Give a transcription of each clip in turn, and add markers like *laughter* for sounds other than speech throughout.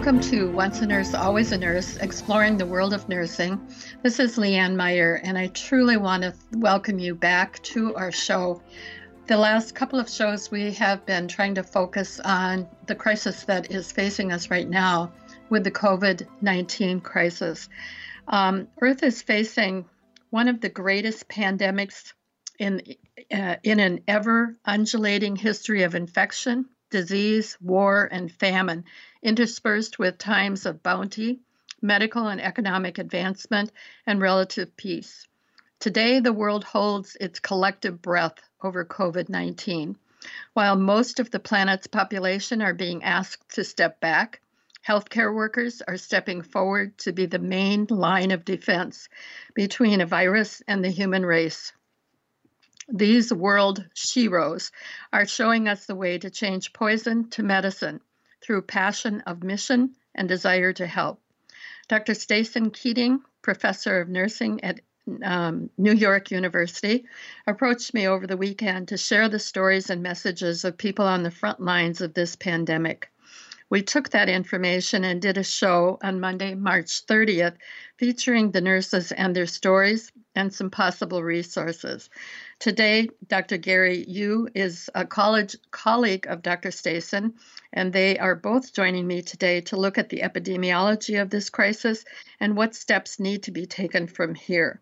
Welcome to Once a Nurse, Always a Nurse, exploring the world of nursing. This is Leanne Meyer, and I truly want to welcome you back to our show. The last couple of shows, we have been trying to focus on the crisis that is facing us right now with the COVID 19 crisis. Um, Earth is facing one of the greatest pandemics in, uh, in an ever undulating history of infection, disease, war, and famine interspersed with times of bounty, medical and economic advancement, and relative peace. Today, the world holds its collective breath over COVID 19. While most of the planet's population are being asked to step back, healthcare workers are stepping forward to be the main line of defense between a virus and the human race. These world sheroes are showing us the way to change poison to medicine through passion of mission and desire to help. Dr. Stacey Keating, professor of nursing at um, New York University, approached me over the weekend to share the stories and messages of people on the front lines of this pandemic. We took that information and did a show on Monday, March 30th, featuring the nurses and their stories and some possible resources. Today, Dr. Gary Yu is a college colleague of Dr. Stacey, and they are both joining me today to look at the epidemiology of this crisis and what steps need to be taken from here.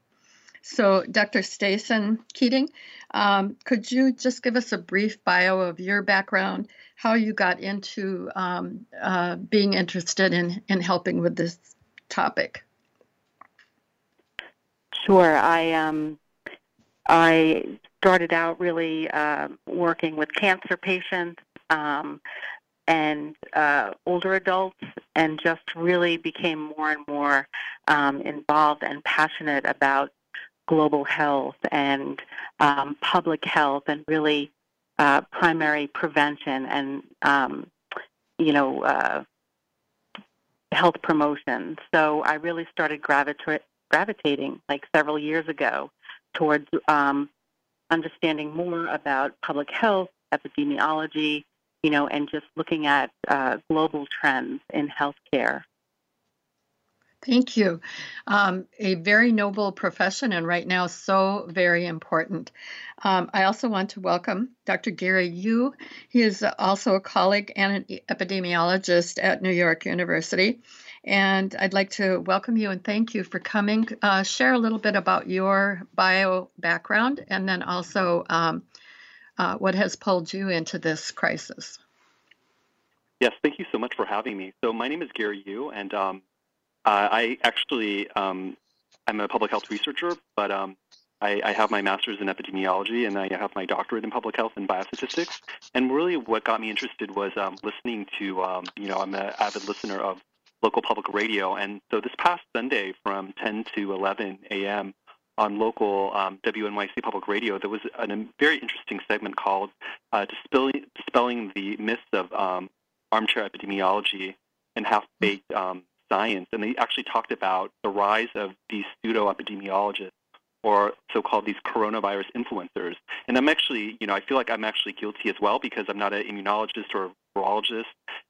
So, Dr. Stacey Keating, um, could you just give us a brief bio of your background, how you got into um, uh, being interested in, in helping with this topic? Sure. I um, I started out really uh, working with cancer patients um, and uh, older adults, and just really became more and more um, involved and passionate about global health and um, public health, and really uh, primary prevention and um, you know uh, health promotion. So I really started gravita- gravitating like several years ago towards um, understanding more about public health, epidemiology, you know, and just looking at uh, global trends in healthcare. Thank you. Um, a very noble profession, and right now, so very important. Um, I also want to welcome Dr. Gary Yu. He is also a colleague and an epidemiologist at New York University. And I'd like to welcome you and thank you for coming. Uh, share a little bit about your bio background and then also um, uh, what has pulled you into this crisis. Yes, thank you so much for having me. So my name is Gary Yu, and um, uh, I actually um, I'm a public health researcher, but um, I, I, have my master's in epidemiology and I have my doctorate in public health and biostatistics. And really, what got me interested was um, listening to, um, you know, I'm an avid listener of local public radio. And so this past Sunday from 10 to 11 a.m. on local um, WNYC public radio, there was a very interesting segment called uh, Dispelling, Dispelling the Myths of um, Armchair Epidemiology and Half-Baked Science. And they actually talked about the rise of these pseudo-epidemiologists or so-called these coronavirus influencers. And I'm actually, you know, I feel like I'm actually guilty as well because I'm not an immunologist or a virologist,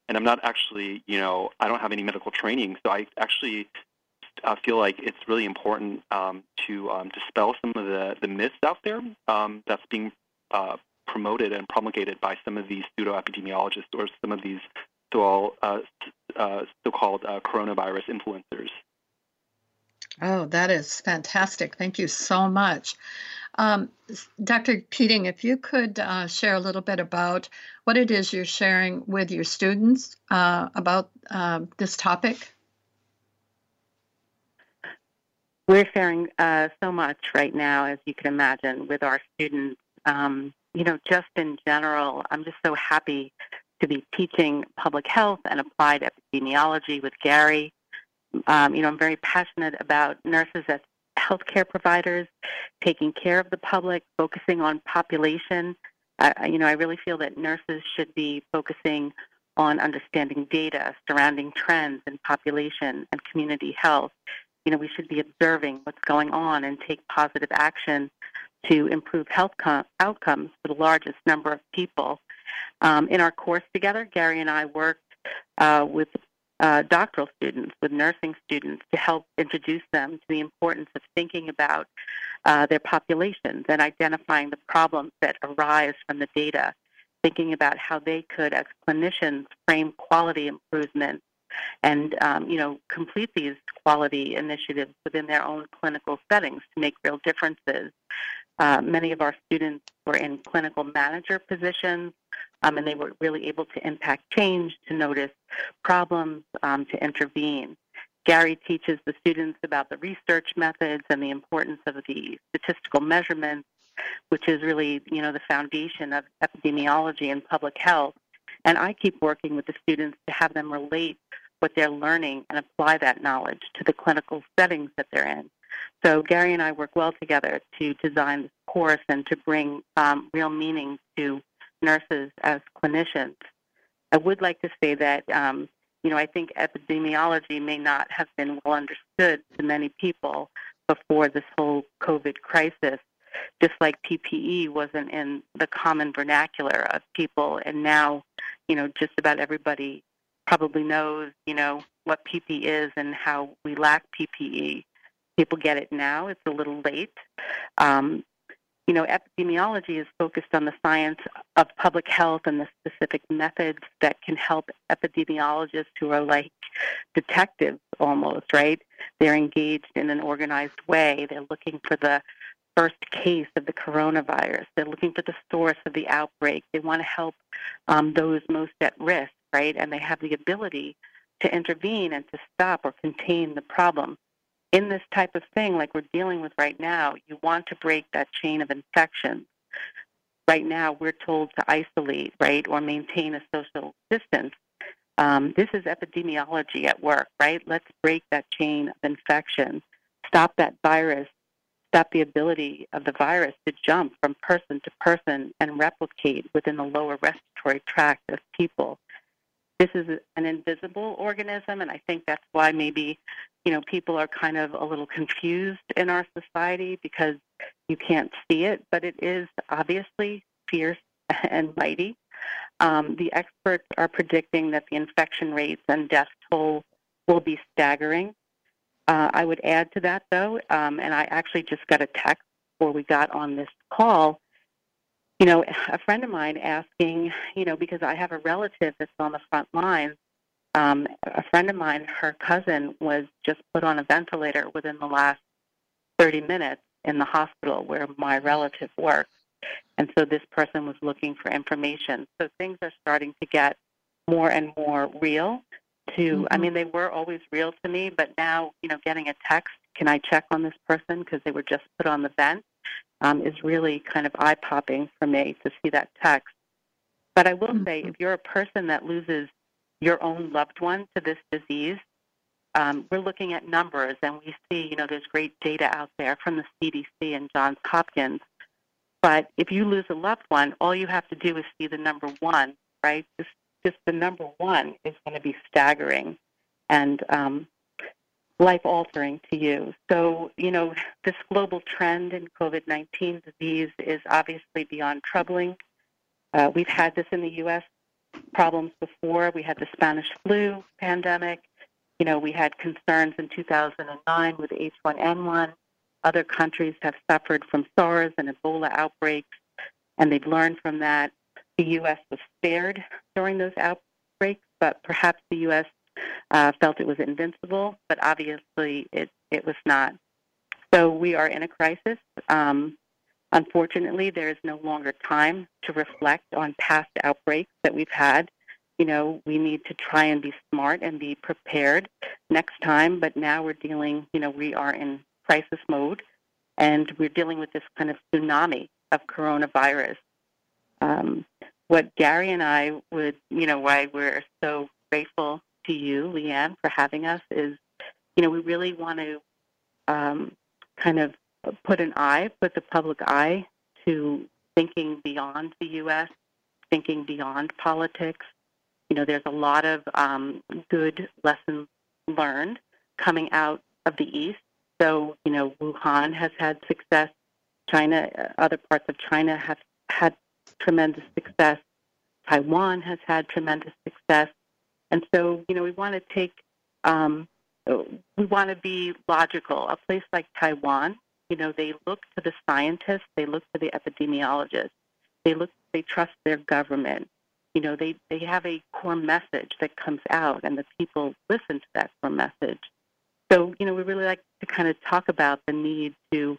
and I'm not actually, you know, I don't have any medical training. So I actually uh, feel like it's really important um, to um, dispel some of the, the myths out there um, that's being uh, promoted and promulgated by some of these pseudo-epidemiologists or some of these so, uh, uh, so-called uh, coronavirus influencers. Oh, that is fantastic. Thank you so much. Um, Dr. Keating, if you could uh, share a little bit about what it is you're sharing with your students uh, about uh, this topic. We're sharing uh, so much right now, as you can imagine, with our students. Um, you know, just in general, I'm just so happy to be teaching public health and applied epidemiology with Gary. Um, you know, I'm very passionate about nurses as healthcare providers, taking care of the public, focusing on population. You know, I really feel that nurses should be focusing on understanding data surrounding trends in population and community health. You know, we should be observing what's going on and take positive action to improve health com- outcomes for the largest number of people. Um, in our course together, Gary and I worked uh, with uh, doctoral students, with nursing students, to help introduce them to the importance of thinking about uh, their populations and identifying the problems that arise from the data, thinking about how they could, as clinicians, frame quality improvements and um, you know complete these quality initiatives within their own clinical settings to make real differences. Uh, many of our students were in clinical manager positions, um, and they were really able to impact change, to notice problems, um, to intervene. Gary teaches the students about the research methods and the importance of the statistical measurements, which is really, you know, the foundation of epidemiology and public health. And I keep working with the students to have them relate what they're learning and apply that knowledge to the clinical settings that they're in. So Gary and I work well together to design this course and to bring um, real meaning to nurses as clinicians. I would like to say that um, you know I think epidemiology may not have been well understood to many people before this whole COVID crisis. Just like PPE wasn't in the common vernacular of people, and now, you know, just about everybody probably knows, you know, what PPE is and how we lack PPE. People get it now. It's a little late. Um, you know, epidemiology is focused on the science of public health and the specific methods that can help epidemiologists who are like detectives almost, right? They're engaged in an organized way. They're looking for the first case of the coronavirus. They're looking for the source of the outbreak. They want to help um, those most at risk, right? And they have the ability to intervene and to stop or contain the problem in this type of thing like we're dealing with right now, you want to break that chain of infection. Right now, we're told to isolate, right, or maintain a social distance. Um, this is epidemiology at work, right? Let's break that chain of infection, stop that virus, stop the ability of the virus to jump from person to person and replicate within the lower respiratory tract of people this is an invisible organism, and I think that's why maybe you know people are kind of a little confused in our society because you can't see it, but it is obviously fierce *laughs* and mighty. Um, the experts are predicting that the infection rates and death toll will be staggering. Uh, I would add to that, though, um, and I actually just got a text before we got on this call you know, a friend of mine asking, you know, because I have a relative that's on the front lines. Um, a friend of mine, her cousin was just put on a ventilator within the last 30 minutes in the hospital where my relative works. And so this person was looking for information. So things are starting to get more and more real to mm-hmm. I mean they were always real to me, but now, you know, getting a text, can I check on this person because they were just put on the vent? Um, is really kind of eye popping for me to see that text. But I will say, if you're a person that loses your own loved one to this disease, um, we're looking at numbers, and we see, you know, there's great data out there from the CDC and Johns Hopkins. But if you lose a loved one, all you have to do is see the number one, right? Just, just the number one is going to be staggering. And um, life altering to you. So, you know, this global trend in COVID 19 disease is obviously beyond troubling. Uh, we've had this in the U.S. problems before. We had the Spanish flu pandemic. You know, we had concerns in 2009 with H1N1. Other countries have suffered from SARS and Ebola outbreaks, and they've learned from that. The U.S. was spared during those outbreaks, but perhaps the U.S uh, felt it was invincible, but obviously it, it was not. So we are in a crisis. Um, unfortunately, there is no longer time to reflect on past outbreaks that we've had. You know, we need to try and be smart and be prepared next time, but now we're dealing, you know, we are in crisis mode and we're dealing with this kind of tsunami of coronavirus. Um, what Gary and I would, you know, why we're so grateful to you, Leanne, for having us is, you know, we really want to um, kind of put an eye, put the public eye to thinking beyond the U.S., thinking beyond politics. You know, there's a lot of um, good lessons learned coming out of the East. So, you know, Wuhan has had success. China, uh, other parts of China have had tremendous success. Taiwan has had tremendous success. And so, you know, we want to take, um, we want to be logical. A place like Taiwan, you know, they look to the scientists, they look to the epidemiologists, they look, they trust their government. You know, they, they have a core message that comes out, and the people listen to that core message. So, you know, we really like to kind of talk about the need to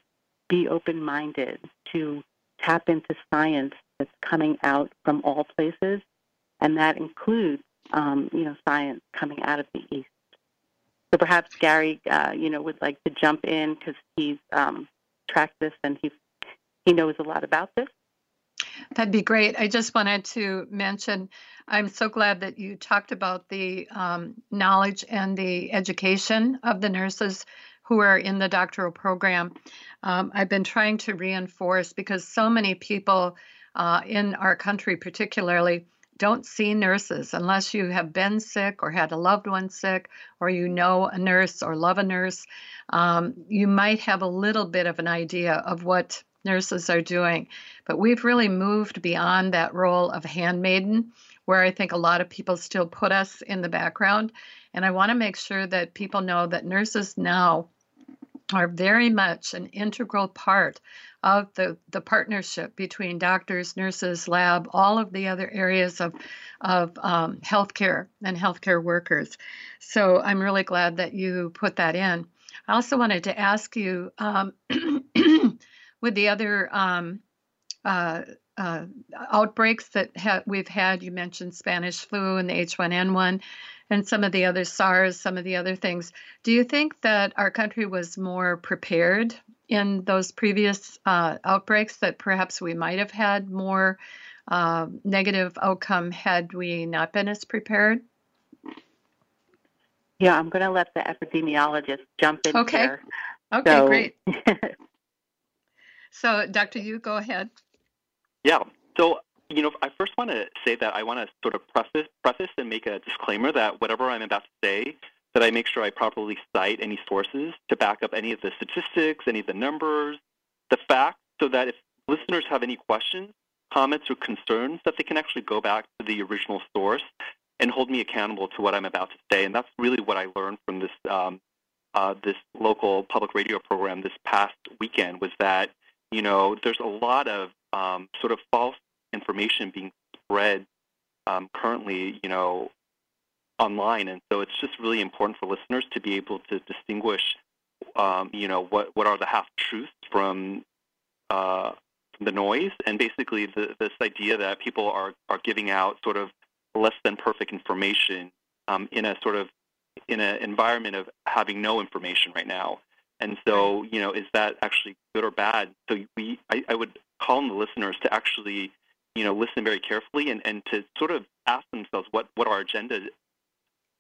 be open minded, to tap into science that's coming out from all places, and that includes, um, you know, science coming out of the East. So perhaps Gary, uh, you know, would like to jump in because he's um, tracked this and he he knows a lot about this. That'd be great. I just wanted to mention I'm so glad that you talked about the um, knowledge and the education of the nurses who are in the doctoral program. Um, I've been trying to reinforce because so many people uh, in our country, particularly, don't see nurses unless you have been sick or had a loved one sick or you know a nurse or love a nurse. Um, you might have a little bit of an idea of what nurses are doing. But we've really moved beyond that role of handmaiden, where I think a lot of people still put us in the background. And I want to make sure that people know that nurses now are very much an integral part of the, the partnership between doctors, nurses, lab, all of the other areas of, of um, healthcare and healthcare workers. So I'm really glad that you put that in. I also wanted to ask you um, *clears throat* with the other um, uh, uh, outbreaks that ha- we've had, you mentioned Spanish flu and the H1N1 and some of the other SARS, some of the other things. Do you think that our country was more prepared in those previous uh, outbreaks that perhaps we might have had more uh, negative outcome had we not been as prepared? Yeah, I'm going to let the epidemiologist jump in okay. here. Okay, so, great. *laughs* so, Dr. Yu, go ahead. Yeah. So you know, I first want to say that I want to sort of preface, preface and make a disclaimer that whatever I'm about to say, that I make sure I properly cite any sources to back up any of the statistics, any of the numbers, the facts, so that if listeners have any questions, comments, or concerns, that they can actually go back to the original source and hold me accountable to what I'm about to say. And that's really what I learned from this um, uh, this local public radio program this past weekend was that you know there's a lot of um, sort of false information being spread um, currently, you know, online, and so it's just really important for listeners to be able to distinguish, um, you know, what what are the half truths from uh, the noise, and basically the, this idea that people are are giving out sort of less than perfect information um, in a sort of in an environment of having no information right now. And so, you know, is that actually good or bad? So we, I, I would call on the listeners to actually you know, listen very carefully and, and to sort of ask themselves what, what our agenda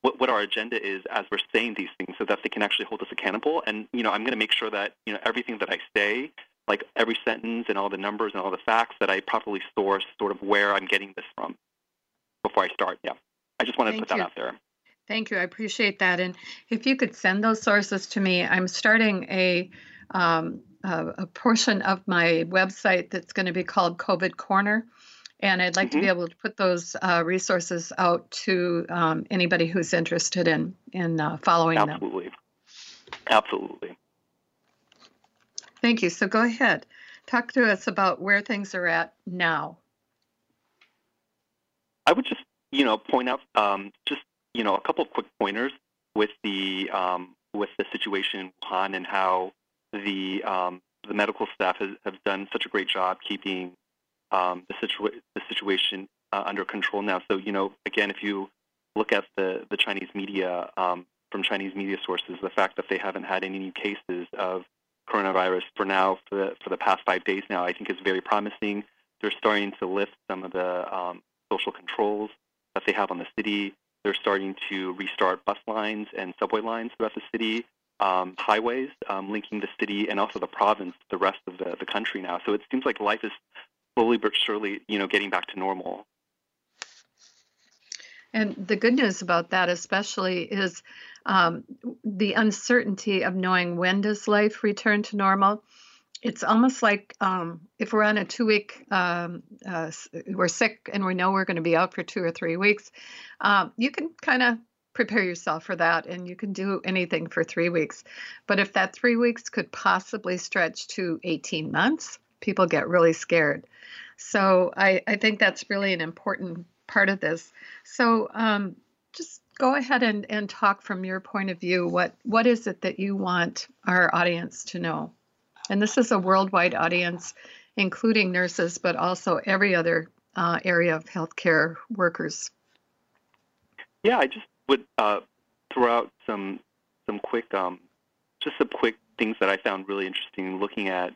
what, what our agenda is as we're saying these things so that they can actually hold us accountable. And, you know, I'm going to make sure that, you know, everything that I say, like every sentence and all the numbers and all the facts, that I properly source sort of where I'm getting this from before I start. Yeah. I just want to put that out there. Thank you. I appreciate that. And if you could send those sources to me, I'm starting a um, a, a portion of my website that's going to be called COVID Corner and I'd like mm-hmm. to be mm-hmm. able to put those uh, resources out to um, anybody who's interested in in uh, following Absolutely. them. Absolutely. Thank you. So go ahead, talk to us about where things are at now. I would just, you know, point out um, just, you know, a couple of quick pointers with the um, with the situation in Wuhan and how the um, the medical staff has, have done such a great job keeping um, the, situa- the situation uh, under control now. So, you know, again, if you look at the, the Chinese media, um, from Chinese media sources, the fact that they haven't had any new cases of coronavirus for now, for the, for the past five days now, I think is very promising. they're starting to lift some of the um, social controls that they have on the city. They're starting to restart bus lines and subway lines throughout the city, um, highways um, linking the city and also the province to the rest of the, the country now. So it seems like life is slowly but surely, you know, getting back to normal. And the good news about that, especially, is um, the uncertainty of knowing when does life return to normal. It's almost like um, if we're on a two-week, um, uh, we're sick and we know we're going to be out for two or three weeks. Um, you can kind of prepare yourself for that, and you can do anything for three weeks. But if that three weeks could possibly stretch to 18 months, people get really scared. So I, I think that's really an important part of this. So um, just go ahead and, and talk from your point of view. What what is it that you want our audience to know? And this is a worldwide audience, including nurses, but also every other uh, area of healthcare workers. Yeah, I just would uh, throw out some some quick, um, just some quick things that I found really interesting looking at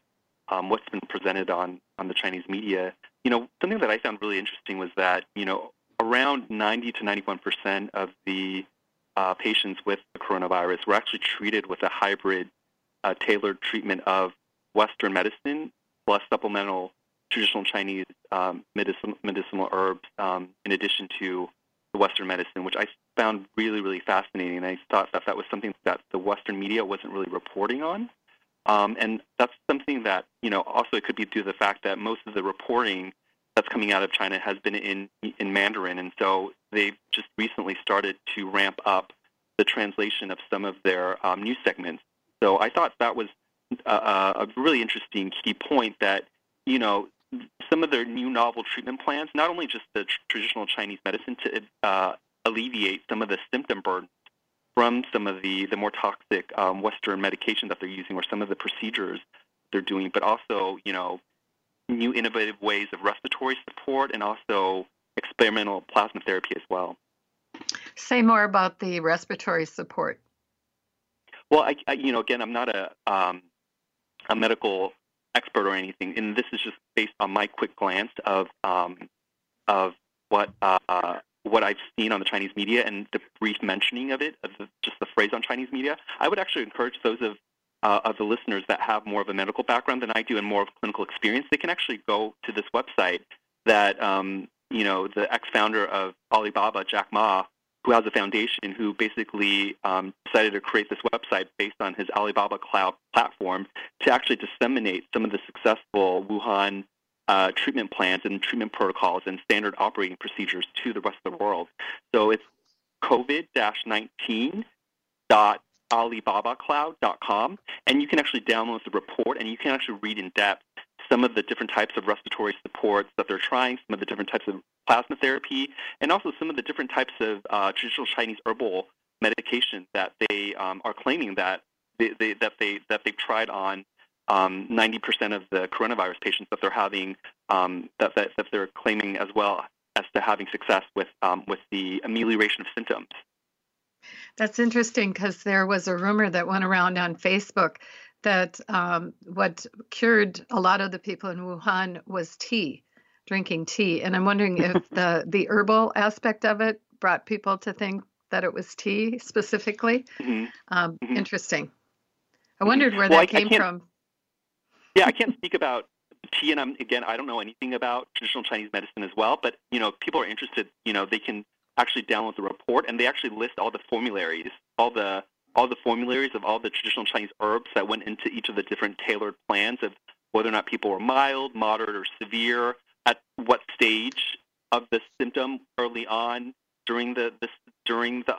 um, what's been presented on on the Chinese media. You know, something that I found really interesting was that you know around 90 to 91 percent of the uh, patients with the coronavirus were actually treated with a hybrid uh, tailored treatment of Western medicine plus supplemental traditional Chinese um, medicinal, medicinal herbs um, in addition to the Western medicine, which I found really, really fascinating. And I thought that that was something that the Western media wasn't really reporting on. Um, and that's something that, you know, also it could be due to the fact that most of the reporting that's coming out of China has been in, in Mandarin. And so they've just recently started to ramp up the translation of some of their um, news segments. So I thought that was a, a really interesting key point that, you know, some of their new novel treatment plans, not only just the tr- traditional Chinese medicine to uh, alleviate some of the symptom burden from some of the, the more toxic um, Western medication that they're using or some of the procedures they're doing, but also, you know, new innovative ways of respiratory support and also experimental plasma therapy as well. Say more about the respiratory support. Well, I, I you know, again, I'm not a um, a medical expert or anything, and this is just based on my quick glance of um, of what uh, what I've seen on the Chinese media and the brief mentioning of it, of the, just the phrase on Chinese media, I would actually encourage those of uh, of the listeners that have more of a medical background than I do and more of clinical experience, they can actually go to this website that um, you know the ex-founder of Alibaba, Jack Ma, who has a foundation, who basically um, decided to create this website based on his Alibaba Cloud platform to actually disseminate some of the successful Wuhan uh, treatment plans and treatment protocols and standard operating procedures to the rest of the world. So it's covid-19.alibabacloud.com, and you can actually download the report and you can actually read in depth some of the different types of respiratory supports that they're trying, some of the different types of plasma therapy, and also some of the different types of uh, traditional Chinese herbal medication that they um, are claiming that they, they, that they that they've tried on um, 90% of the coronavirus patients that they're having um, that, that, that they're claiming as well as to having success with um, with the amelioration of symptoms. That's interesting because there was a rumor that went around on Facebook that um, what cured a lot of the people in Wuhan was tea, drinking tea, and I'm wondering if *laughs* the the herbal aspect of it brought people to think that it was tea specifically. Mm-hmm. Um, mm-hmm. Interesting. I wondered where well, that I, came I from. Yeah, I can't speak about tea, and I'm again, I don't know anything about traditional Chinese medicine as well. But you know, people are interested. You know, they can actually download the report, and they actually list all the formularies, all the all the formularies of all the traditional Chinese herbs that went into each of the different tailored plans of whether or not people were mild, moderate, or severe, at what stage of the symptom early on during the, the during the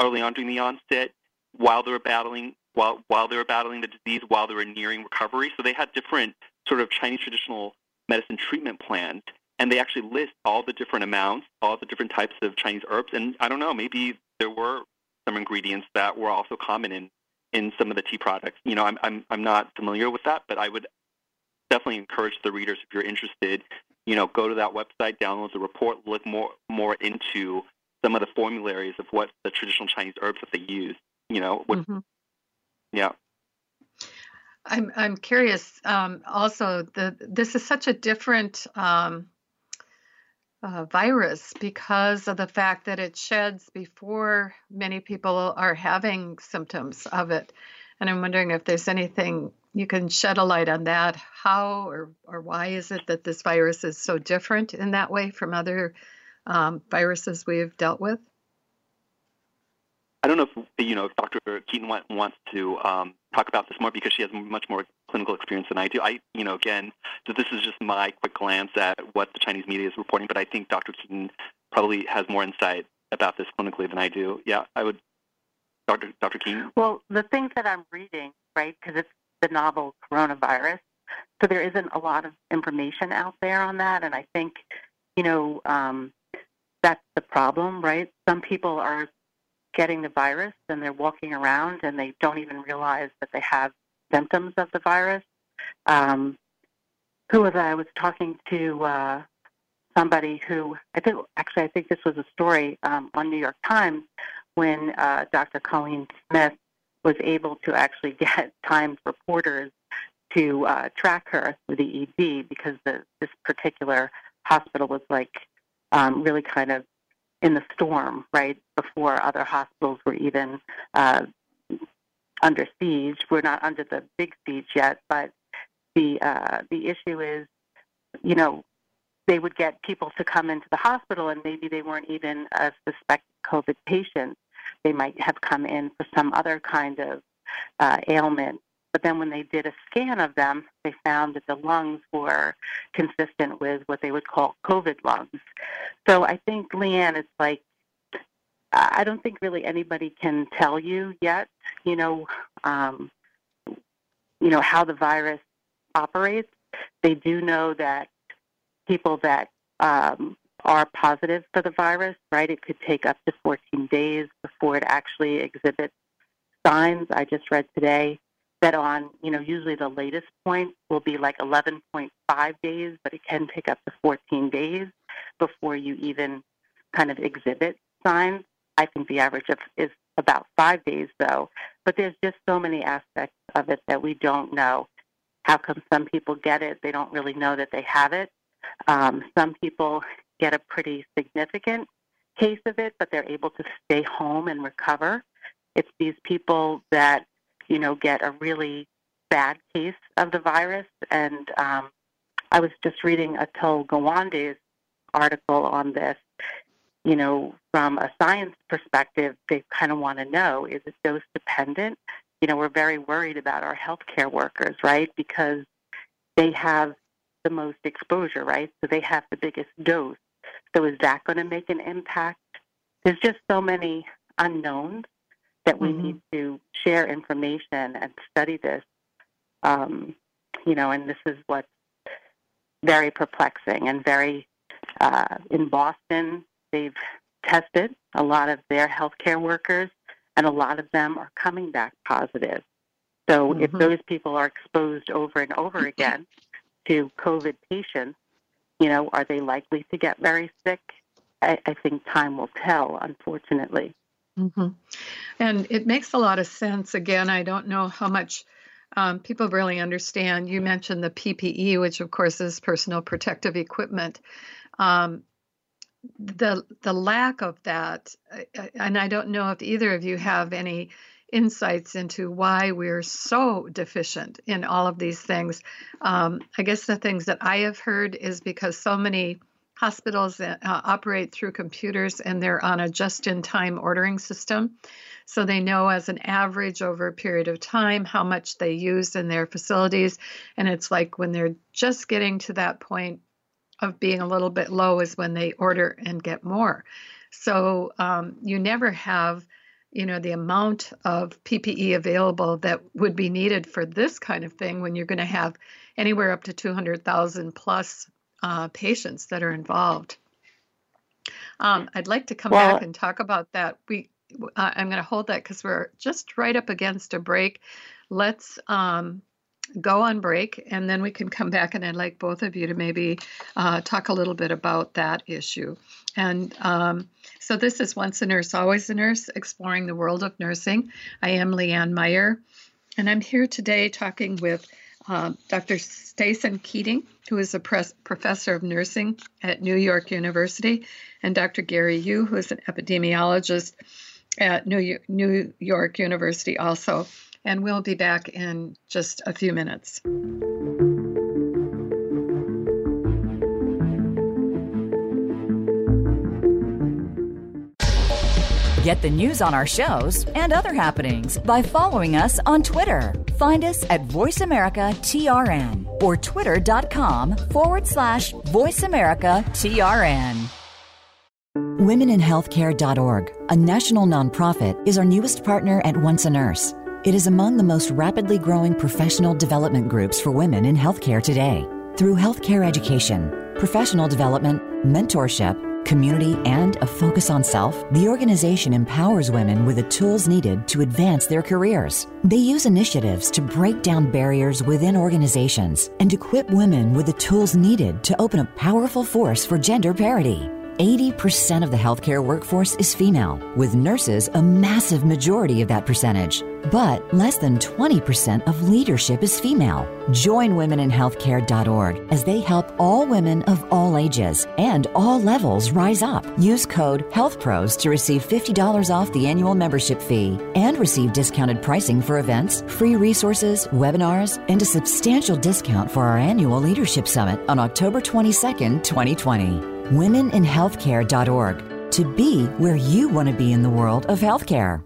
early on during the onset, while they were battling while while they were battling the disease, while they were nearing recovery. So they had different sort of Chinese traditional medicine treatment plans, and they actually list all the different amounts, all the different types of Chinese herbs. And I don't know, maybe there were some ingredients that were also common in in some of the tea products. You know, I'm I'm I'm not familiar with that, but I would definitely encourage the readers if you're interested. You know, go to that website, download the report, look more more into some of the formularies of what the traditional Chinese herbs that they use. You know, what, mm-hmm. Yeah. I'm I'm curious. Um, also, the this is such a different um, uh, virus because of the fact that it sheds before many people are having symptoms of it. And I'm wondering if there's anything you can shed a light on that. How or or why is it that this virus is so different in that way from other um, viruses we've dealt with? I don't know if you know if Dr. Keating wants to um, talk about this more because she has much more clinical experience than I do. I, you know, again, so this is just my quick glance at what the Chinese media is reporting, but I think Dr. Keating probably has more insight about this clinically than I do. Yeah, I would, Dr. Dr. Keating. Well, the things that I'm reading, right, because it's the novel coronavirus, so there isn't a lot of information out there on that, and I think, you know, um, that's the problem, right? Some people are getting the virus and they're walking around and they don't even realize that they have symptoms of the virus. Um, who was I? I was talking to uh, somebody who I think actually I think this was a story um, on New York Times when uh, Dr. Colleen Smith was able to actually *laughs* get Times reporters to uh, track her through the ED because the, this particular hospital was like um, really kind of in the storm, right, before other hospitals were even uh, under siege. We're not under the big siege yet, but the uh, the issue is, you know, they would get people to come into the hospital, and maybe they weren't even a suspected COVID patient. They might have come in for some other kind of uh, ailment. But then when they did a scan of them, they found that the lungs were consistent with what they would call COVID lungs. So I think, Leanne, it's like, I don't think really anybody can tell you yet, you know, um, you know how the virus operates. They do know that people that um, are positive for the virus, right? It could take up to 14 days before it actually exhibits signs. I just read today that on, you know, usually the latest point will be like 11.5 days, but it can take up to 14 days before you even kind of exhibit signs. I think the average of, is about five days, though. But there's just so many aspects of it that we don't know. How come some people get it? They don't really know that they have it. Um, some people get a pretty significant case of it, but they're able to stay home and recover. It's these people that you know, get a really bad case of the virus. And um, I was just reading Atul Gawande's article on this. You know, from a science perspective, they kind of want to know is it dose dependent? You know, we're very worried about our healthcare workers, right? Because they have the most exposure, right? So they have the biggest dose. So is that going to make an impact? There's just so many unknowns that we mm-hmm. need to share information and study this. Um, you know, and this is what's very perplexing and very. Uh, in Boston, they've tested a lot of their healthcare workers, and a lot of them are coming back positive. So, mm-hmm. if those people are exposed over and over again to COVID patients, you know, are they likely to get very sick? I, I think time will tell, unfortunately. Mm-hmm. And it makes a lot of sense. Again, I don't know how much um, people really understand. You mentioned the PPE, which of course is personal protective equipment. Um, the the lack of that, and I don't know if either of you have any insights into why we're so deficient in all of these things. Um, I guess the things that I have heard is because so many hospitals uh, operate through computers and they're on a just in time ordering system. So they know as an average over a period of time how much they use in their facilities. And it's like when they're just getting to that point of being a little bit low is when they order and get more. So um, you never have you know the amount of PPE available that would be needed for this kind of thing when you're going to have anywhere up to 200,000 plus uh, patients that are involved. Um, I'd like to come well, back and talk about that. We, uh, I'm going to hold that because we're just right up against a break. Let's um, go on break, and then we can come back. And I'd like both of you to maybe uh, talk a little bit about that issue. And um, so, this is Once a Nurse, Always a Nurse, exploring the world of nursing. I am Leanne Meyer. and I'm here today talking with uh, Dr. Stacen Keating, who is a pres- professor of nursing at New York University, and Dr. Gary Yu, who is an epidemiologist at New, New York University also. And we'll be back in just a few minutes. Get the news on our shows and other happenings by following us on Twitter. Find us at VoiceAmericaTRN or twitter.com forward slash VoiceAmericaTRN. WomenInHealthcare.org, a national nonprofit, is our newest partner at Once a Nurse. It is among the most rapidly growing professional development groups for women in healthcare today. Through healthcare education, professional development, mentorship, community, and a focus on self, the organization empowers women with the tools needed to advance their careers. They use initiatives to break down barriers within organizations and equip women with the tools needed to open a powerful force for gender parity. 80% of the healthcare workforce is female, with nurses a massive majority of that percentage. But less than 20% of leadership is female. Join womeninhealthcare.org as they help all women of all ages and all levels rise up. Use code HealthPros to receive $50 off the annual membership fee and receive discounted pricing for events, free resources, webinars, and a substantial discount for our annual Leadership Summit on October 22nd, 2020 womeninhealthcare.org to be where you want to be in the world of healthcare.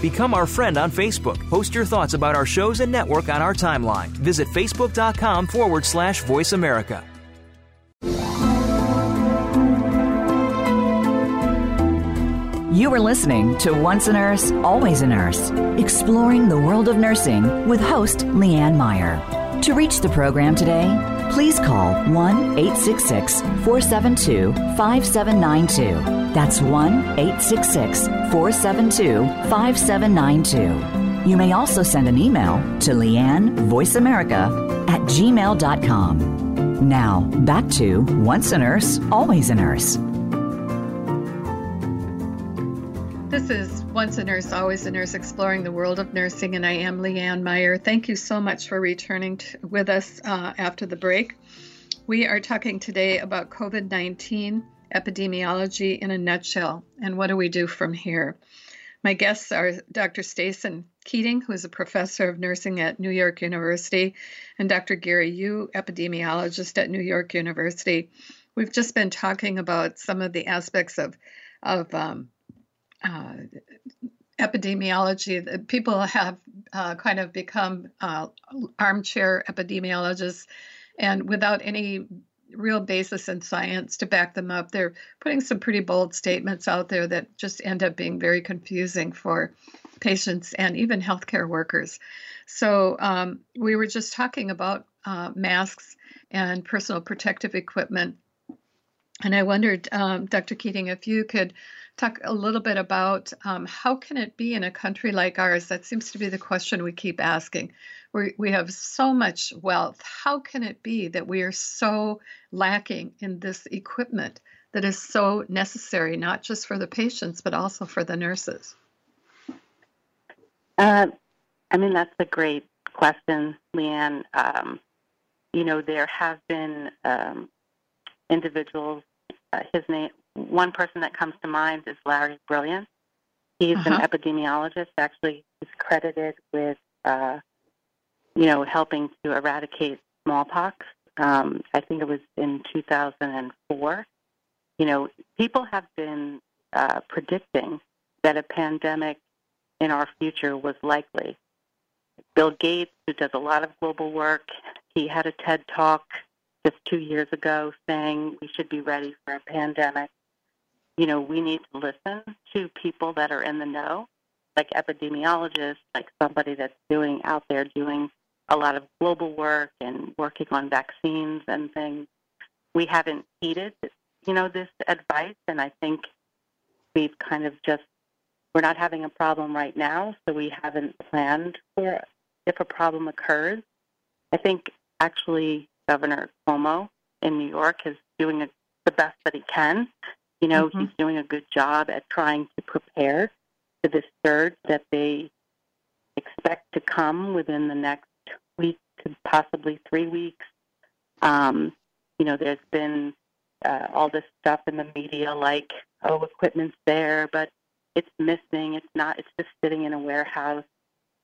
Become our friend on Facebook. Post your thoughts about our shows and network on our timeline. Visit facebook.com forward slash voice America. You are listening to Once a Nurse, Always a Nurse, exploring the world of nursing with host Leanne Meyer. To reach the program today, please call 1 866 472 5792. That's 1 866 472 5792. You may also send an email to Leanne Voice America at gmail.com. Now, back to Once a Nurse, Always a Nurse. This is Once a Nurse, Always a Nurse, exploring the world of nursing, and I am Leanne Meyer. Thank you so much for returning to, with us uh, after the break. We are talking today about COVID 19 epidemiology in a nutshell, and what do we do from here? My guests are Dr. Stacen Keating, who is a professor of nursing at New York University, and Dr. Gary Yu, epidemiologist at New York University. We've just been talking about some of the aspects of, of um, uh, epidemiology. People have uh, kind of become uh, armchair epidemiologists, and without any real basis in science to back them up, they're putting some pretty bold statements out there that just end up being very confusing for patients and even healthcare workers. So um, we were just talking about uh, masks and personal protective equipment. And I wondered, um, Dr. Keating, if you could talk a little bit about um, how can it be in a country like ours? That seems to be the question we keep asking. We, we have so much wealth. How can it be that we are so lacking in this equipment that is so necessary, not just for the patients, but also for the nurses? Uh, I mean, that's a great question, Leanne. Um, you know, there have been um, individuals, uh, his name, one person that comes to mind is Larry Brilliant. He's uh-huh. an epidemiologist. Actually, he's credited with, uh, you know, helping to eradicate smallpox. Um, I think it was in 2004. You know, people have been uh, predicting that a pandemic in our future was likely. Bill Gates, who does a lot of global work, he had a TED talk just two years ago saying we should be ready for a pandemic you know, we need to listen to people that are in the know, like epidemiologists, like somebody that's doing out there doing a lot of global work and working on vaccines and things. We haven't heeded, you know, this advice, and I think we've kind of just we're not having a problem right now, so we haven't planned for if a problem occurs. I think actually Governor Cuomo in New York is doing a, the best that he can you know, mm-hmm. he's doing a good job at trying to prepare for this surge that they expect to come within the next week to possibly three weeks. Um, you know, there's been uh, all this stuff in the media like, oh, equipment's there, but it's missing. It's not. It's just sitting in a warehouse.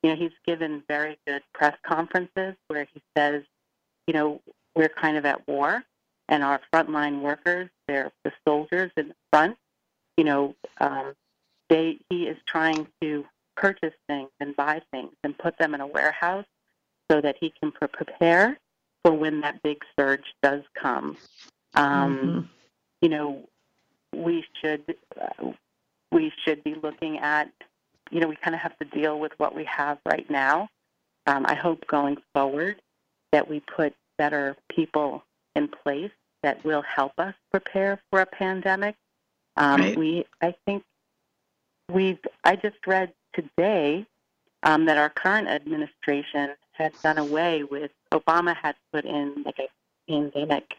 You know, he's given very good press conferences where he says, you know, we're kind of at war, and our frontline workers, they're the soldiers in the front. You know, um, they he is trying to purchase things and buy things and put them in a warehouse so that he can pre- prepare for when that big surge does come. Um, mm-hmm. You know, we should uh, we should be looking at. You know, we kind of have to deal with what we have right now. Um, I hope going forward that we put better people in place that will help us prepare for a pandemic. Um, right. We, I think, we've. I just read today um, that our current administration had done away with. Obama had put in like a pandemic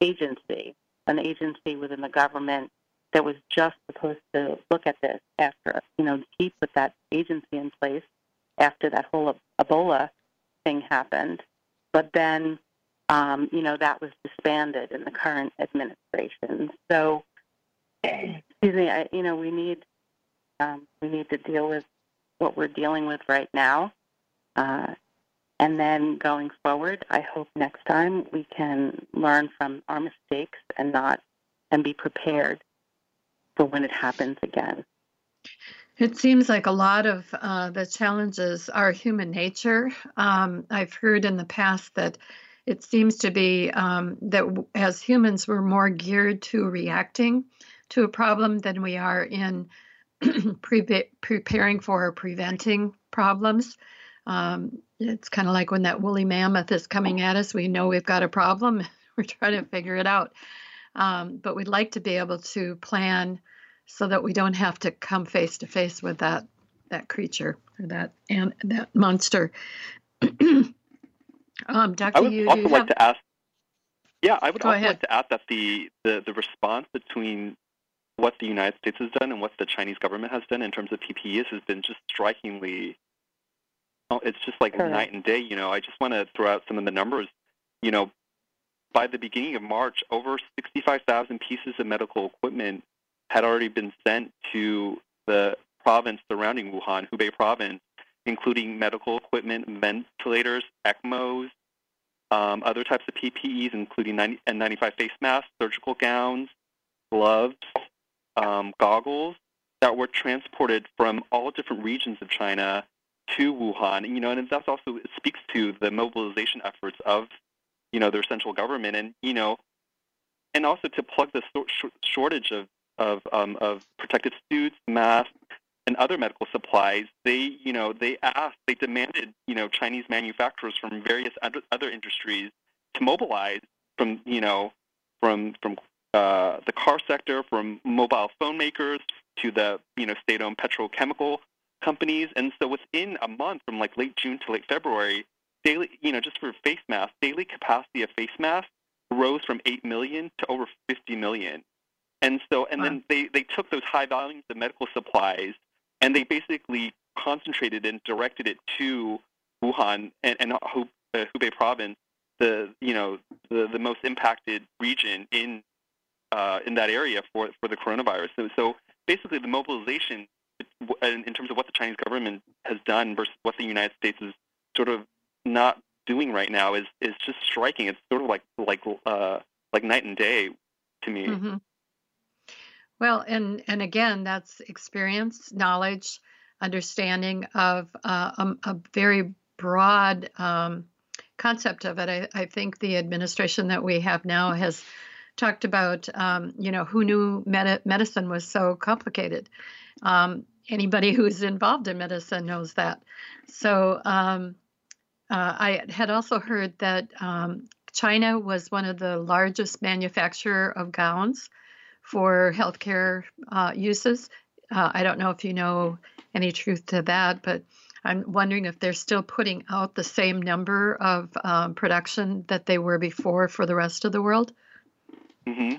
agency, an agency within the government that was just supposed to look at this after, you know, he put that agency in place after that whole Ebola thing happened. But then, um, you know, that was disbanded in the current administration. So, excuse me, I, you know, we need um, we need to deal with what we're dealing with right now. Uh, and then going forward, I hope next time we can learn from our mistakes and not and be prepared for when it happens again. It seems like a lot of uh, the challenges are human nature. Um, I've heard in the past that it seems to be um, that as humans, we're more geared to reacting to a problem than we are in *clears throat* pre- preparing for or preventing problems. Um, it's kind of like when that woolly mammoth is coming at us, we know we've got a problem. *laughs* We're trying to figure it out. Um, but we'd like to be able to plan so that we don't have to come face to face with that that creature or that and that monster. *clears throat* um, Dr. I would you, also you like have... to ask. Yeah, I would Go also ahead. like to add that the, the, the response between what the United States has done and what the Chinese government has done in terms of PPEs has been just strikingly. Oh, it's just like Correct. night and day. You know, I just want to throw out some of the numbers. You know, by the beginning of March, over 65,000 pieces of medical equipment had already been sent to the province surrounding Wuhan, Hubei province, including medical equipment, ventilators, ECMOs, um, other types of PPEs, including N95 face masks, surgical gowns, gloves, um, goggles that were transported from all different regions of China to Wuhan. And, you know, and that also speaks to the mobilization efforts of, you know, their central government, and you know, and also to plug the shortage of of um, of protective suits, masks, and other medical supplies. They, you know, they asked, they demanded, you know, Chinese manufacturers from various other industries to mobilize from, you know, from from uh, the car sector, from mobile phone makers to the, you know, state-owned petrochemical companies. And so within a month, from like late June to late February, daily, you know, just for face masks, daily capacity of face masks rose from 8 million to over 50 million. And so, and wow. then they, they took those high volumes of medical supplies and they basically concentrated and directed it to Wuhan and, and uh, Hubei province, the you know the, the most impacted region in uh, in that area for for the coronavirus. So, so basically, the mobilization in, in terms of what the Chinese government has done versus what the United States is sort of not doing right now is is just striking. It's sort of like like uh, like night and day to me. Mm-hmm. Well, and and again, that's experience, knowledge, understanding of uh, a, um, a, very broad um, concept of it. I, I, think the administration that we have now has talked about, um, you know, who knew med- medicine was so complicated. Um, anybody *laughs* who's involved in medicine knows that. So um, uh, I had also heard that um, China was one of the largest manufacturer of gowns for healthcare uh, uses. Uh, I don't know if you know any truth to that, but I'm wondering if they're still putting out the same number of um, production that they were before for the rest of the world. Mm-hmm.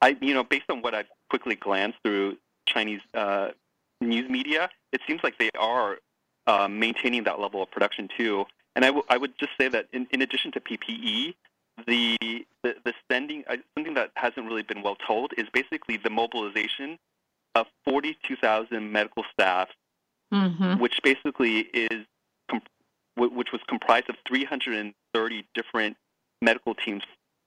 I, you know, based on what I've quickly glanced through Chinese uh, news media, it seems like they are um, maintaining that level of production too. And I, w- I would just say that in, in addition to PPE, the the, the spending uh, something that hasn't really been well told is basically the mobilization of 42,000 medical staff, Mm-hmm. which basically is which was comprised of 330 different medical teams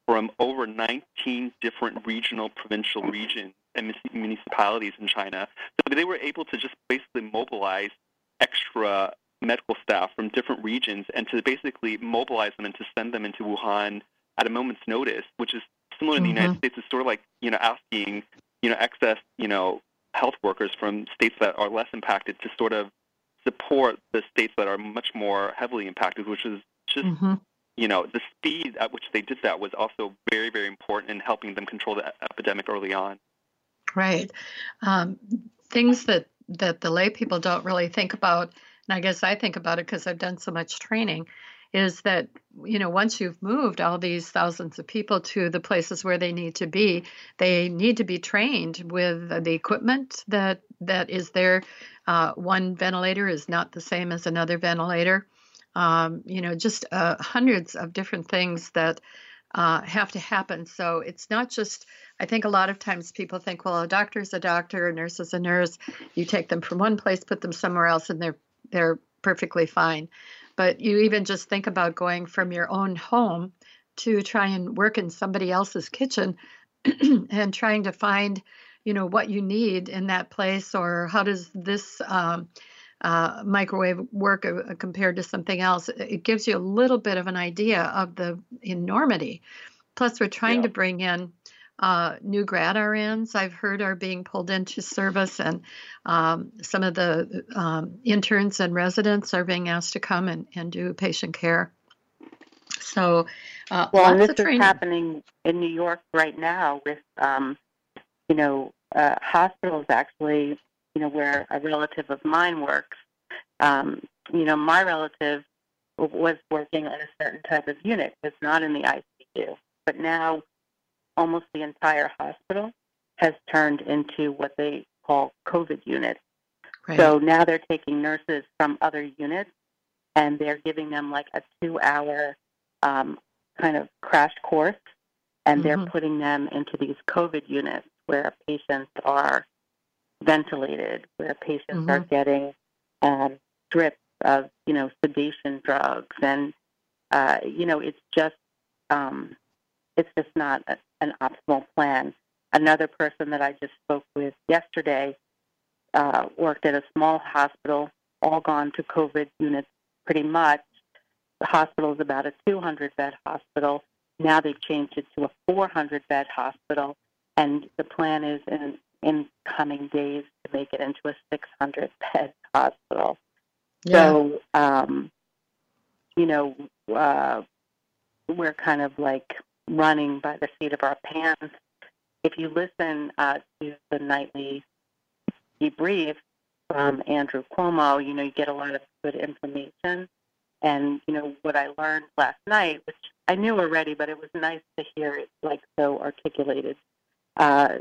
from over 19 different regional, provincial regions and municipalities in China. So they were able to just basically mobilize extra medical staff from different regions and to basically mobilize them and to send them into Wuhan at a moment's notice, which is similar in the United States. It's sort of like you know asking you know excess you know health workers from states that are less impacted to sort of support the states that are much more heavily impacted, which is just Mm-hmm. you know the speed at which they did that was also very very important in helping them control the epidemic early on. Right. Um, things that that the lay people don't really think about, and I guess I think about it because I've done so much training, is that you know once you've moved all these thousands of people to the places where they need to be, they need to be trained with the equipment that that is there. Uh, one ventilator is not the same as another ventilator. Um, you know, just uh, hundreds of different things that uh, have to happen. So it's not just, I think a lot of times people think, well, a doctor's a doctor, a nurse is a nurse. You take them from one place, put them somewhere else, and they're they're perfectly fine. But you even just think about going from your own home to try and work in somebody else's kitchen *clears throat* and trying to find, you know, what you need in that place or how does this um, uh, microwave work uh, compared to something else. It gives you a little bit of an idea of the enormity. Plus, we're trying Yeah. to bring in uh, new grad RNs. I've heard are being pulled into service, and um, some of the um, interns and residents are being asked to come and, and do patient care. So, uh, Well, this is happening in New York right now with, um, you know, uh, hospitals actually, you know, where a relative of mine works. Um, you know, my relative was working on a certain type of unit, was not in the ICU, but now almost the entire hospital has turned into what they call COVID units. Right. So now they're taking nurses from other units and they're giving them like a two hour um, kind of crash course and they're Mhm. putting them into these COVID units where patients are ventilated, where patients are Mhm. getting um, drips of, you know, sedation drugs. And, uh, you know, it's just, um, it's just not an optimal plan. Another person that I just spoke with yesterday uh, worked at a small hospital, all gone to COVID units pretty much. The hospital is about a 200 bed hospital. Now they've changed it to a 400 bed hospital, and the plan is in, in coming days to make it into a 600 bed hospital. yeah. So, um, you know, uh, we're kind of like running by the seat of our pants. If you listen uh, to the nightly debrief from Andrew Cuomo, you know, you get a lot of good information. And, you know, what I learned last night, which I knew already, but it was nice to hear it like so articulated. Uh,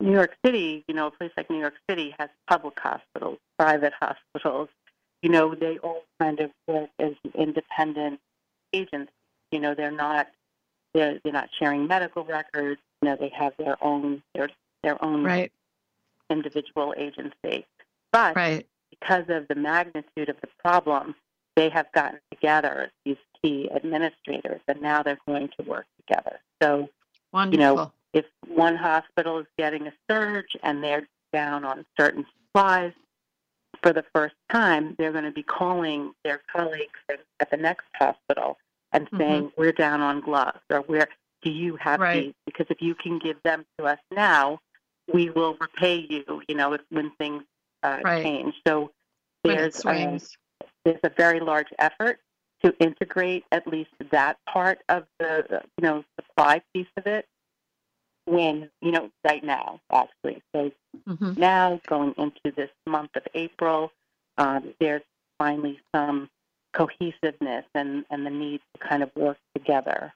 New York City, you know, a place like New York City has public hospitals, private hospitals. You know, they all kind of work as independent agents. You know, they're not they're, they're not sharing medical records. You know, they have their own their their own right. individual agency. But Right. because of the magnitude of the problem, they have gotten together these key administrators, and now they're going to work together. So Wonderful. You know, if one hospital is getting a surge and they're down on certain supplies for the first time, they're going to be calling their colleagues at- at the next hospital and Mhm. saying, "We're down on gloves," or "Where do you have Right. these?" Because if you can give them to us now, we will repay you. You know, if when things uh, Right. change. So there's uh, there's a very large effort to integrate at least that part of the uh, you know supply piece of it when you know right now actually so Mhm. now going into this month of april um, there's finally some cohesiveness and and the need to kind of work together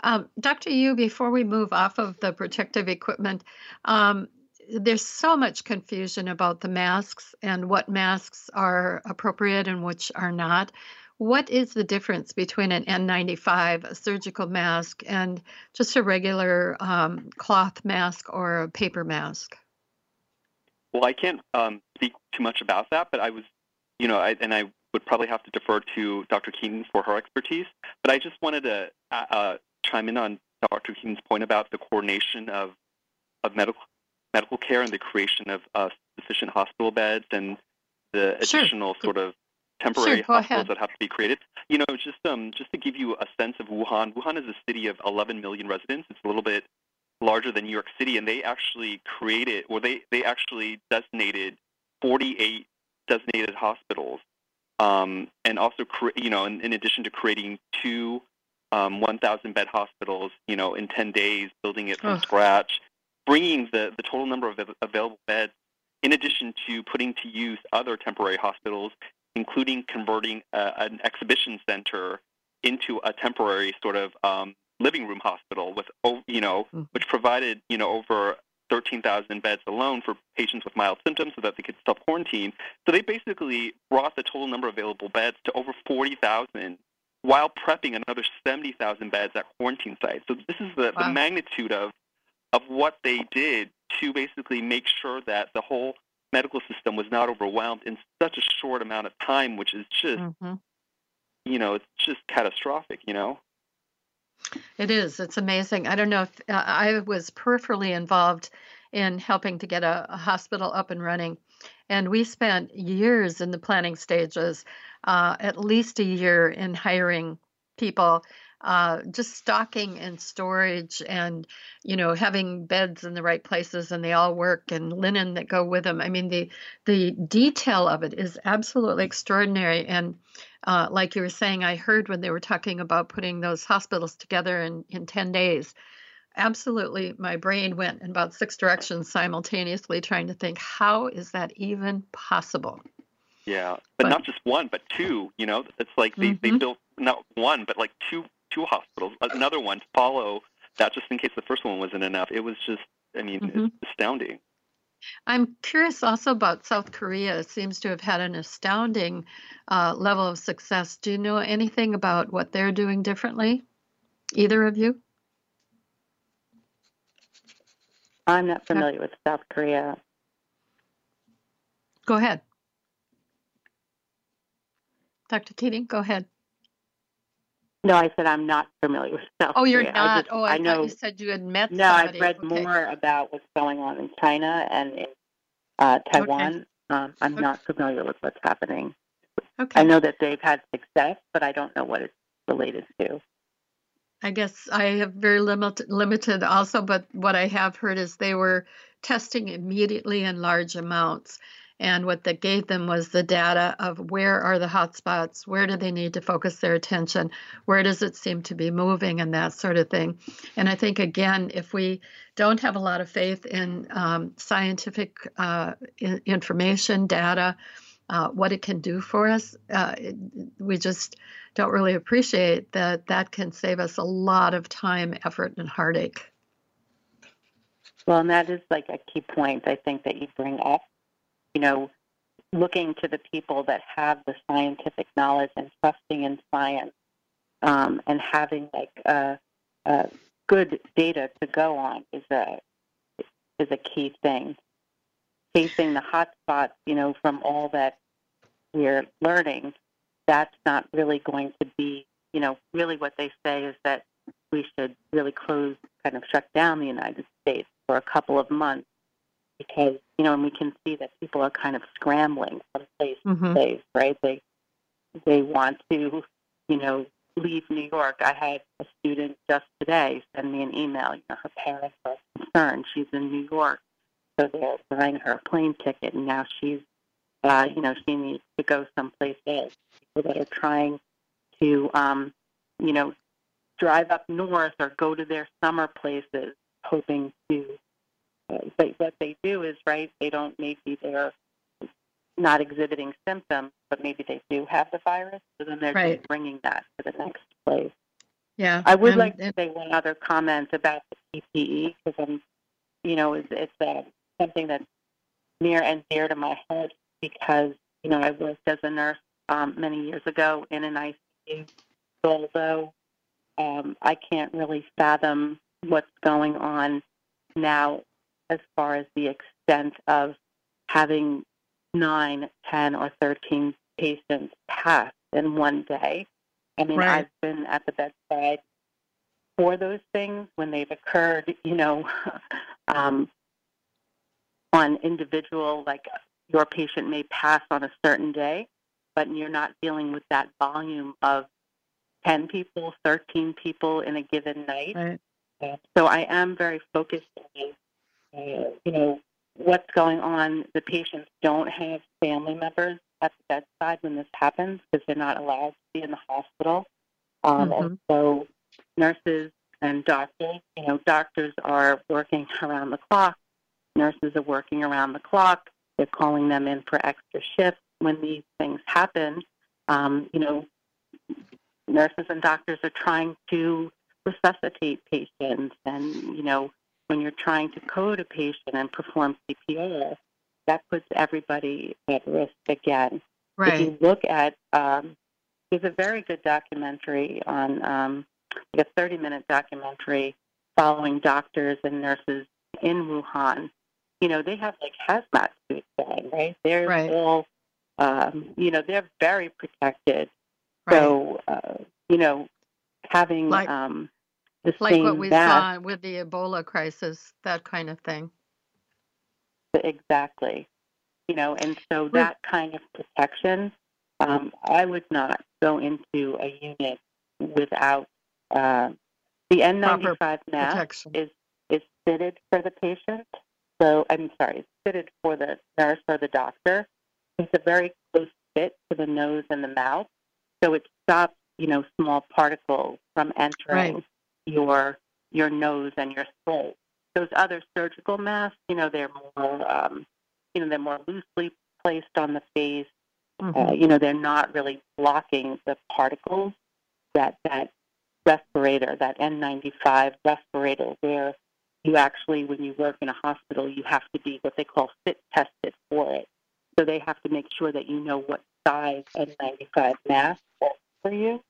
Um, Dr. Yu, before we move off of the protective equipment, um, there's so much confusion about the masks and what masks are appropriate and which are not. What is the difference between an N95, a surgical mask, and just a regular um, cloth mask or a paper mask? Well, I can't um, speak too much about that, but I was, you know, I, and I would probably have to defer to Dr. Keating for her expertise. But I just wanted to uh, uh chime in on Dr. Keating's point about the coordination of of medical medical care and the creation of uh, sufficient hospital beds and the additional sure. sort of temporary sure, hospitals ahead. that have to be created. You know, just um, just to give you a sense of Wuhan. Wuhan is a city of 11 million residents. It's a little bit larger than New York City, and they actually created, or they they actually designated 48 designated hospitals, um, and also, cre- you know, in, in addition to creating two um, 1,000 bed hospitals, you know, in 10 days, building it from Ugh. scratch, bringing the the total number of available beds, in addition to putting to use other temporary hospitals, including converting uh, an exhibition center into a temporary sort of um, living room hospital with, you know, Mhm. which provided, you know, over 13,000 beds alone for patients with mild symptoms so that they could self quarantine. So they basically brought the total number of available beds to over 40,000 while prepping another 70,000 beds at quarantine sites. So this is the, the magnitude of of what they did to basically make sure that the whole medical system was not overwhelmed in such a short amount of time, which is just, hmm you know, it's just catastrophic, you know? It is. It's amazing. I don't know if uh, I was peripherally involved in helping to get a, a hospital up and running. And we spent years in the planning stages, uh, at least a year in hiring people, uh, just stocking and storage and, you know, having beds in the right places and they all work and linen that go with them. I mean, the, the detail of it is absolutely extraordinary. And uh, like you were saying, I heard when they were talking about putting those hospitals together in, in 10 days. Absolutely, my brain went in about six directions simultaneously, trying to think, how is that even possible? Yeah, but, But- not just one, but two. You know, it's like they, they Mhm. built not one, but like two two hospitals. Another one to follow that, just in case the first one wasn't enough. It was just, I mean, Mhm. it's astounding. I'm curious also about South Korea. It seems to have had an astounding uh, level of success. Do you know anything about what they're doing differently? Either of you? I'm not familiar with South Korea. Go ahead. Dr. Keating, go ahead. No, I said I'm not familiar with South Oh, you're Korea. I not. just- oh, I, I know. thought you said you had met No, somebody. I've read Okay. more about what's going on in China and in uh, Taiwan. Um, I'm Okay. not familiar with what's happening. Okay. I know that they've had success, but I don't know what it's related to. I guess I have very limited, limited also, but what I have heard is they were testing immediately in large amounts. And what that gave them was the data of where are the hotspots, where do they need to focus their attention, where does it seem to be moving, and that sort of thing. And I think, again, if we don't have a lot of faith in um, scientific uh, information, data, uh, what it can do for us, uh, we just don't really appreciate that that can save us a lot of time, effort, and heartache. Well, and that is like a key point I think that you bring up. You know, looking to the people that have the scientific knowledge and trusting in science, um, and having like uh, uh, good data to go on is a is a key thing. Facing the hot spots, you know, from all that we're learning, that's not really going to be, you know, really what they say is that we should really close, kind of shut down the United States for a couple of months because, you know, and we can see that people are kind of scrambling from place Mm-hmm. to place, right? They they want to, you know, leave New York. I had a student just today send me an email. You know, her parents are concerned. She's in New York, so they're buying her a plane ticket, and now she's, uh, you know, she needs to go someplace else. People that are trying to, um, you know, drive up north or go to their summer places, hoping to. Uh, but what they do is right. They don't maybe they're not exhibiting symptoms, but maybe they do have the virus. So then they're Right. just bringing that to the next place. Yeah. I would and- like to and- say one other comment about the PPE because I'm, you know, it's, it's uh, something that's near and dear to my heart because you know I worked as a nurse um, many years ago in an ICU. Although um, I can't really fathom what's going on now as far as the extent of having nine, ten, or 13 patients pass in one day. I mean, Right. I've been at the bedside for those things when they've occurred, you know, *laughs* um, on individual, like your patient may pass on a certain day, but you're not dealing with that volume of 10 people, 13 people in a given night. Right. So I am very focused on, uh, you know, what's going on. The patients don't have family members at the bedside when this happens because they're not allowed to be in the hospital. Um, And so nurses and doctors, you know, doctors are working around the clock. Nurses are working around the clock. They're calling them in for extra shifts when these things happen. Um, you know, nurses and doctors are trying to resuscitate patients and you know when you're trying to code a patient and perform cpr that puts everybody at risk again Right. if you look at um, there's a very good documentary on um, like a 30 minute documentary following doctors and nurses in wuhan you know they have like hazmat suits on right they're Right. all um, you know they're very protected Right. so, uh, you know, having Like- um, the like same what we saw with the Ebola crisis, that kind of thing. exactly. You know, and so that kind of protection, um, I would not go into a unit without uh, the N95 mask Protection. is is fitted for the patient. So I'm sorry, it's fitted for the nurse or the doctor. It's a very close fit to the nose and the mouth, so it stops you know small particles from entering Right. Your your nose and your throat. Those other surgical masks, you know, they're more um, you know they're more loosely placed on the face. Mhm. Uh, you know, they're not really blocking the particles that that respirator, that N95 respirator, where you actually, when you work in a hospital, you have to be what they call fit tested for it. So they have to make sure that you know what size N95 mask for you,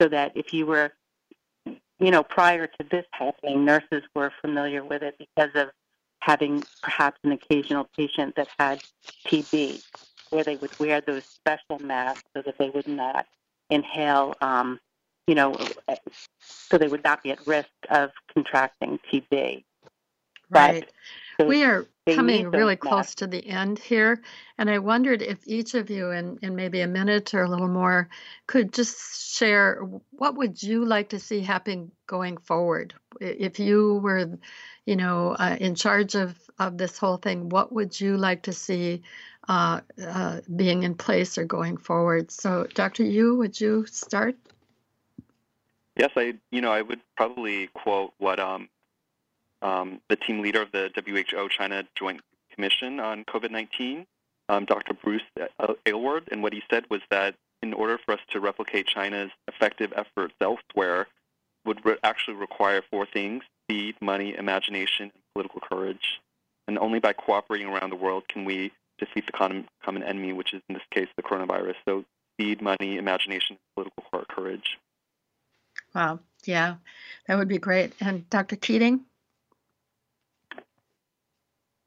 so that if you were, you know, prior to this happening, nurses were familiar with it because of having perhaps an occasional patient that had TB, where they would wear those special masks so that they would not inhale, um, you know, so they would not be at risk of contracting TB. Right. But We *laughs* are coming really masks. close to the end here, and I wondered if each of you, in, in maybe a minute or a little more, could just share what would you like to see happen going forward. If you were, you know, uh, in charge of of this whole thing, what would you like to see uh, uh, being in place or going forward? So, Dr. Yu, would you start? Yes, I you know I would probably quote what um, um, the team leader of the WHO China Joint Commission on COVID-19, um, Dr. Bruce Aylward, and what he said was that in order for us to replicate China's effective efforts elsewhere, would re- actually require four things: speed, money, imagination, and political courage. And only by cooperating around the world can we defeat the common enemy, which is in this case the coronavirus. So speed, money, imagination, political courage. Wow, yeah, that would be great. And Dr. Keating?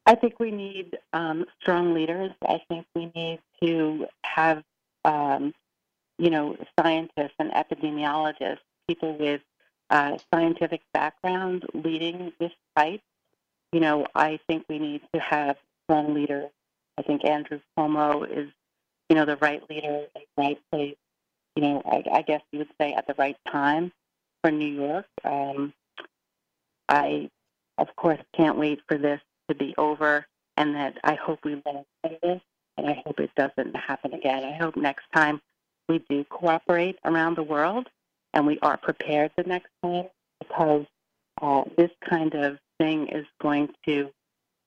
I think we need um, strong leaders. I think we need to have, um, you know, scientists and epidemiologists, people with uh, scientific background leading this fight. You know, I think we need to have strong leaders. I think Andrew Cuomo is, you know, the right leader the right place. You know, I, I guess you would say at the right time for New York. Um, I, of course, can't wait for this to be over and that I hope we learn from this and I hope it doesn't happen again. I hope next time we do cooperate around the world and we are prepared the next time because uh, this kind of thing is going to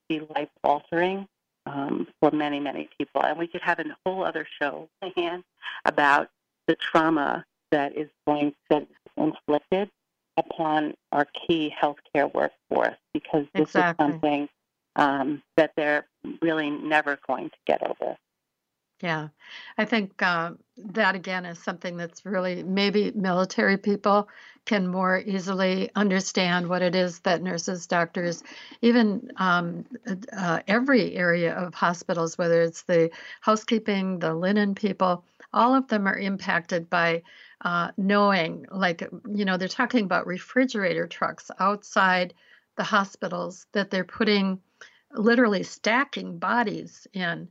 be life altering um, for many, many people. And we could have a whole other show *laughs* about the trauma that is going to be inflicted upon our key healthcare workforce because this Exactly. is something um, that they're really never going to get over. Yeah, I think uh, that again is something that's really maybe military people can more easily understand what it is that nurses, doctors, even um, uh, every area of hospitals, whether it's the housekeeping, the linen people, all of them are impacted by uh, knowing, like, you know, they're talking about refrigerator trucks outside the hospitals that they're putting literally stacking bodies in.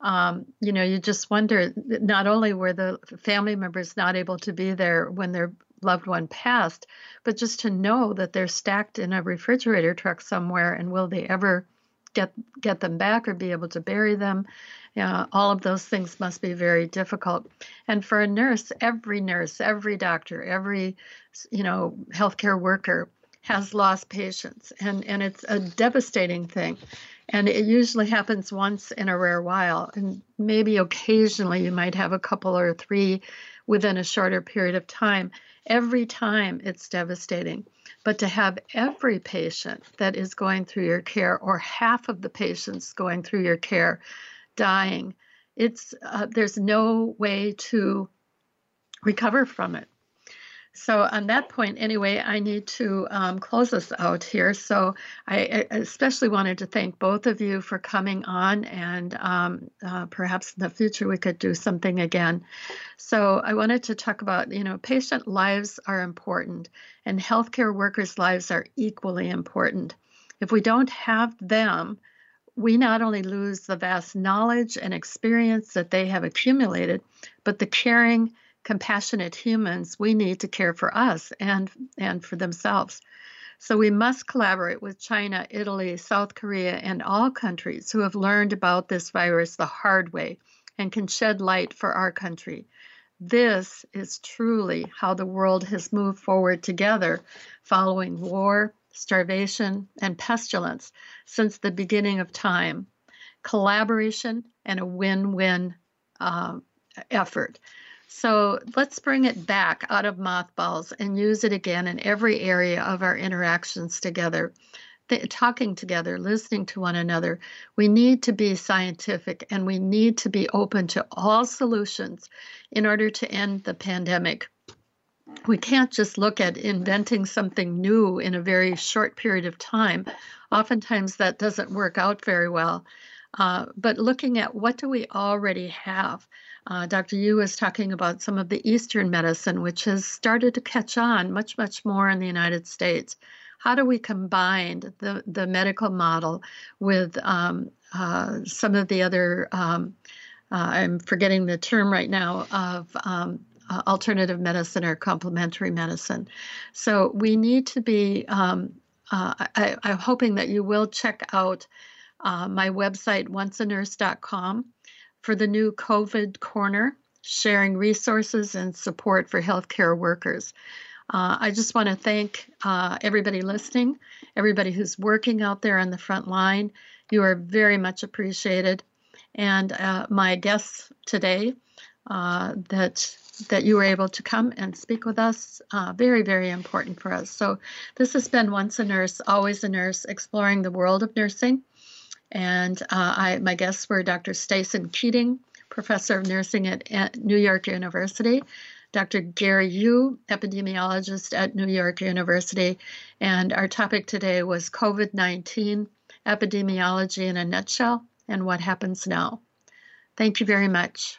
Um, you know, you just wonder not only were the family members not able to be there when their loved one passed, but just to know that they're stacked in a refrigerator truck somewhere and will they ever get get them back or be able to bury them yeah, all of those things must be very difficult. And for a nurse, every nurse, every doctor, every you know healthcare worker has lost patients, and and it's a devastating thing. And it usually happens once in a rare while, and maybe occasionally you might have a couple or three within a shorter period of time. Every time it's devastating. But to have every patient that is going through your care, or half of the patients going through your care, dying, it's uh, there's no way to recover from it. So on that point, anyway, I need to um, close us out here. So I, especially wanted to thank both of you for coming on, and um, uh, perhaps in the future we could do something again. So I wanted to talk about, you know, patient lives are important, and healthcare workers' lives are equally important. If we don't have them, we not only lose the vast knowledge and experience that they have accumulated, but the caring, compassionate humans we need to care for us and, and for themselves. So we must collaborate with China, Italy, South Korea, and all countries who have learned about this virus the hard way and can shed light for our country. This is truly how the world has moved forward together following war, starvation, and pestilence since the beginning of time. Collaboration and a win win uh, effort. So let's bring it back out of mothballs and use it again in every area of our interactions together. talking together, listening to one another. We need to be scientific and we need to be open to all solutions in order to end the pandemic we can't just look at inventing something new in a very short period of time. Oftentimes that doesn't work out very well. Uh, but looking at what do we already have? Uh, Dr. Yu was talking about some of the Eastern medicine, which has started to catch on much, much more in the United States. How do we combine the, the medical model with um, uh, some of the other, um, uh, I'm forgetting the term right now, of um, uh, alternative medicine or complementary medicine. So we need to be, um, uh, I, am hoping that you will check out uh, my website, onceanurse.com, for the new COVID Corner, sharing resources and support for healthcare workers. Uh, I just want to thank uh, everybody listening, everybody who's working out there on the front line. You are very much appreciated. And uh, my guests today uh, that that you were able to come and speak with us. Uh, very, very important for us. So, this has been Once a Nurse, Always a Nurse, exploring the world of nursing. And uh, I, my guests were Dr. Stacen Keating, professor of nursing at, at New York University, Dr. Gary Yu, epidemiologist at New York University. And our topic today was COVID 19 epidemiology in a nutshell and what happens now. Thank you very much.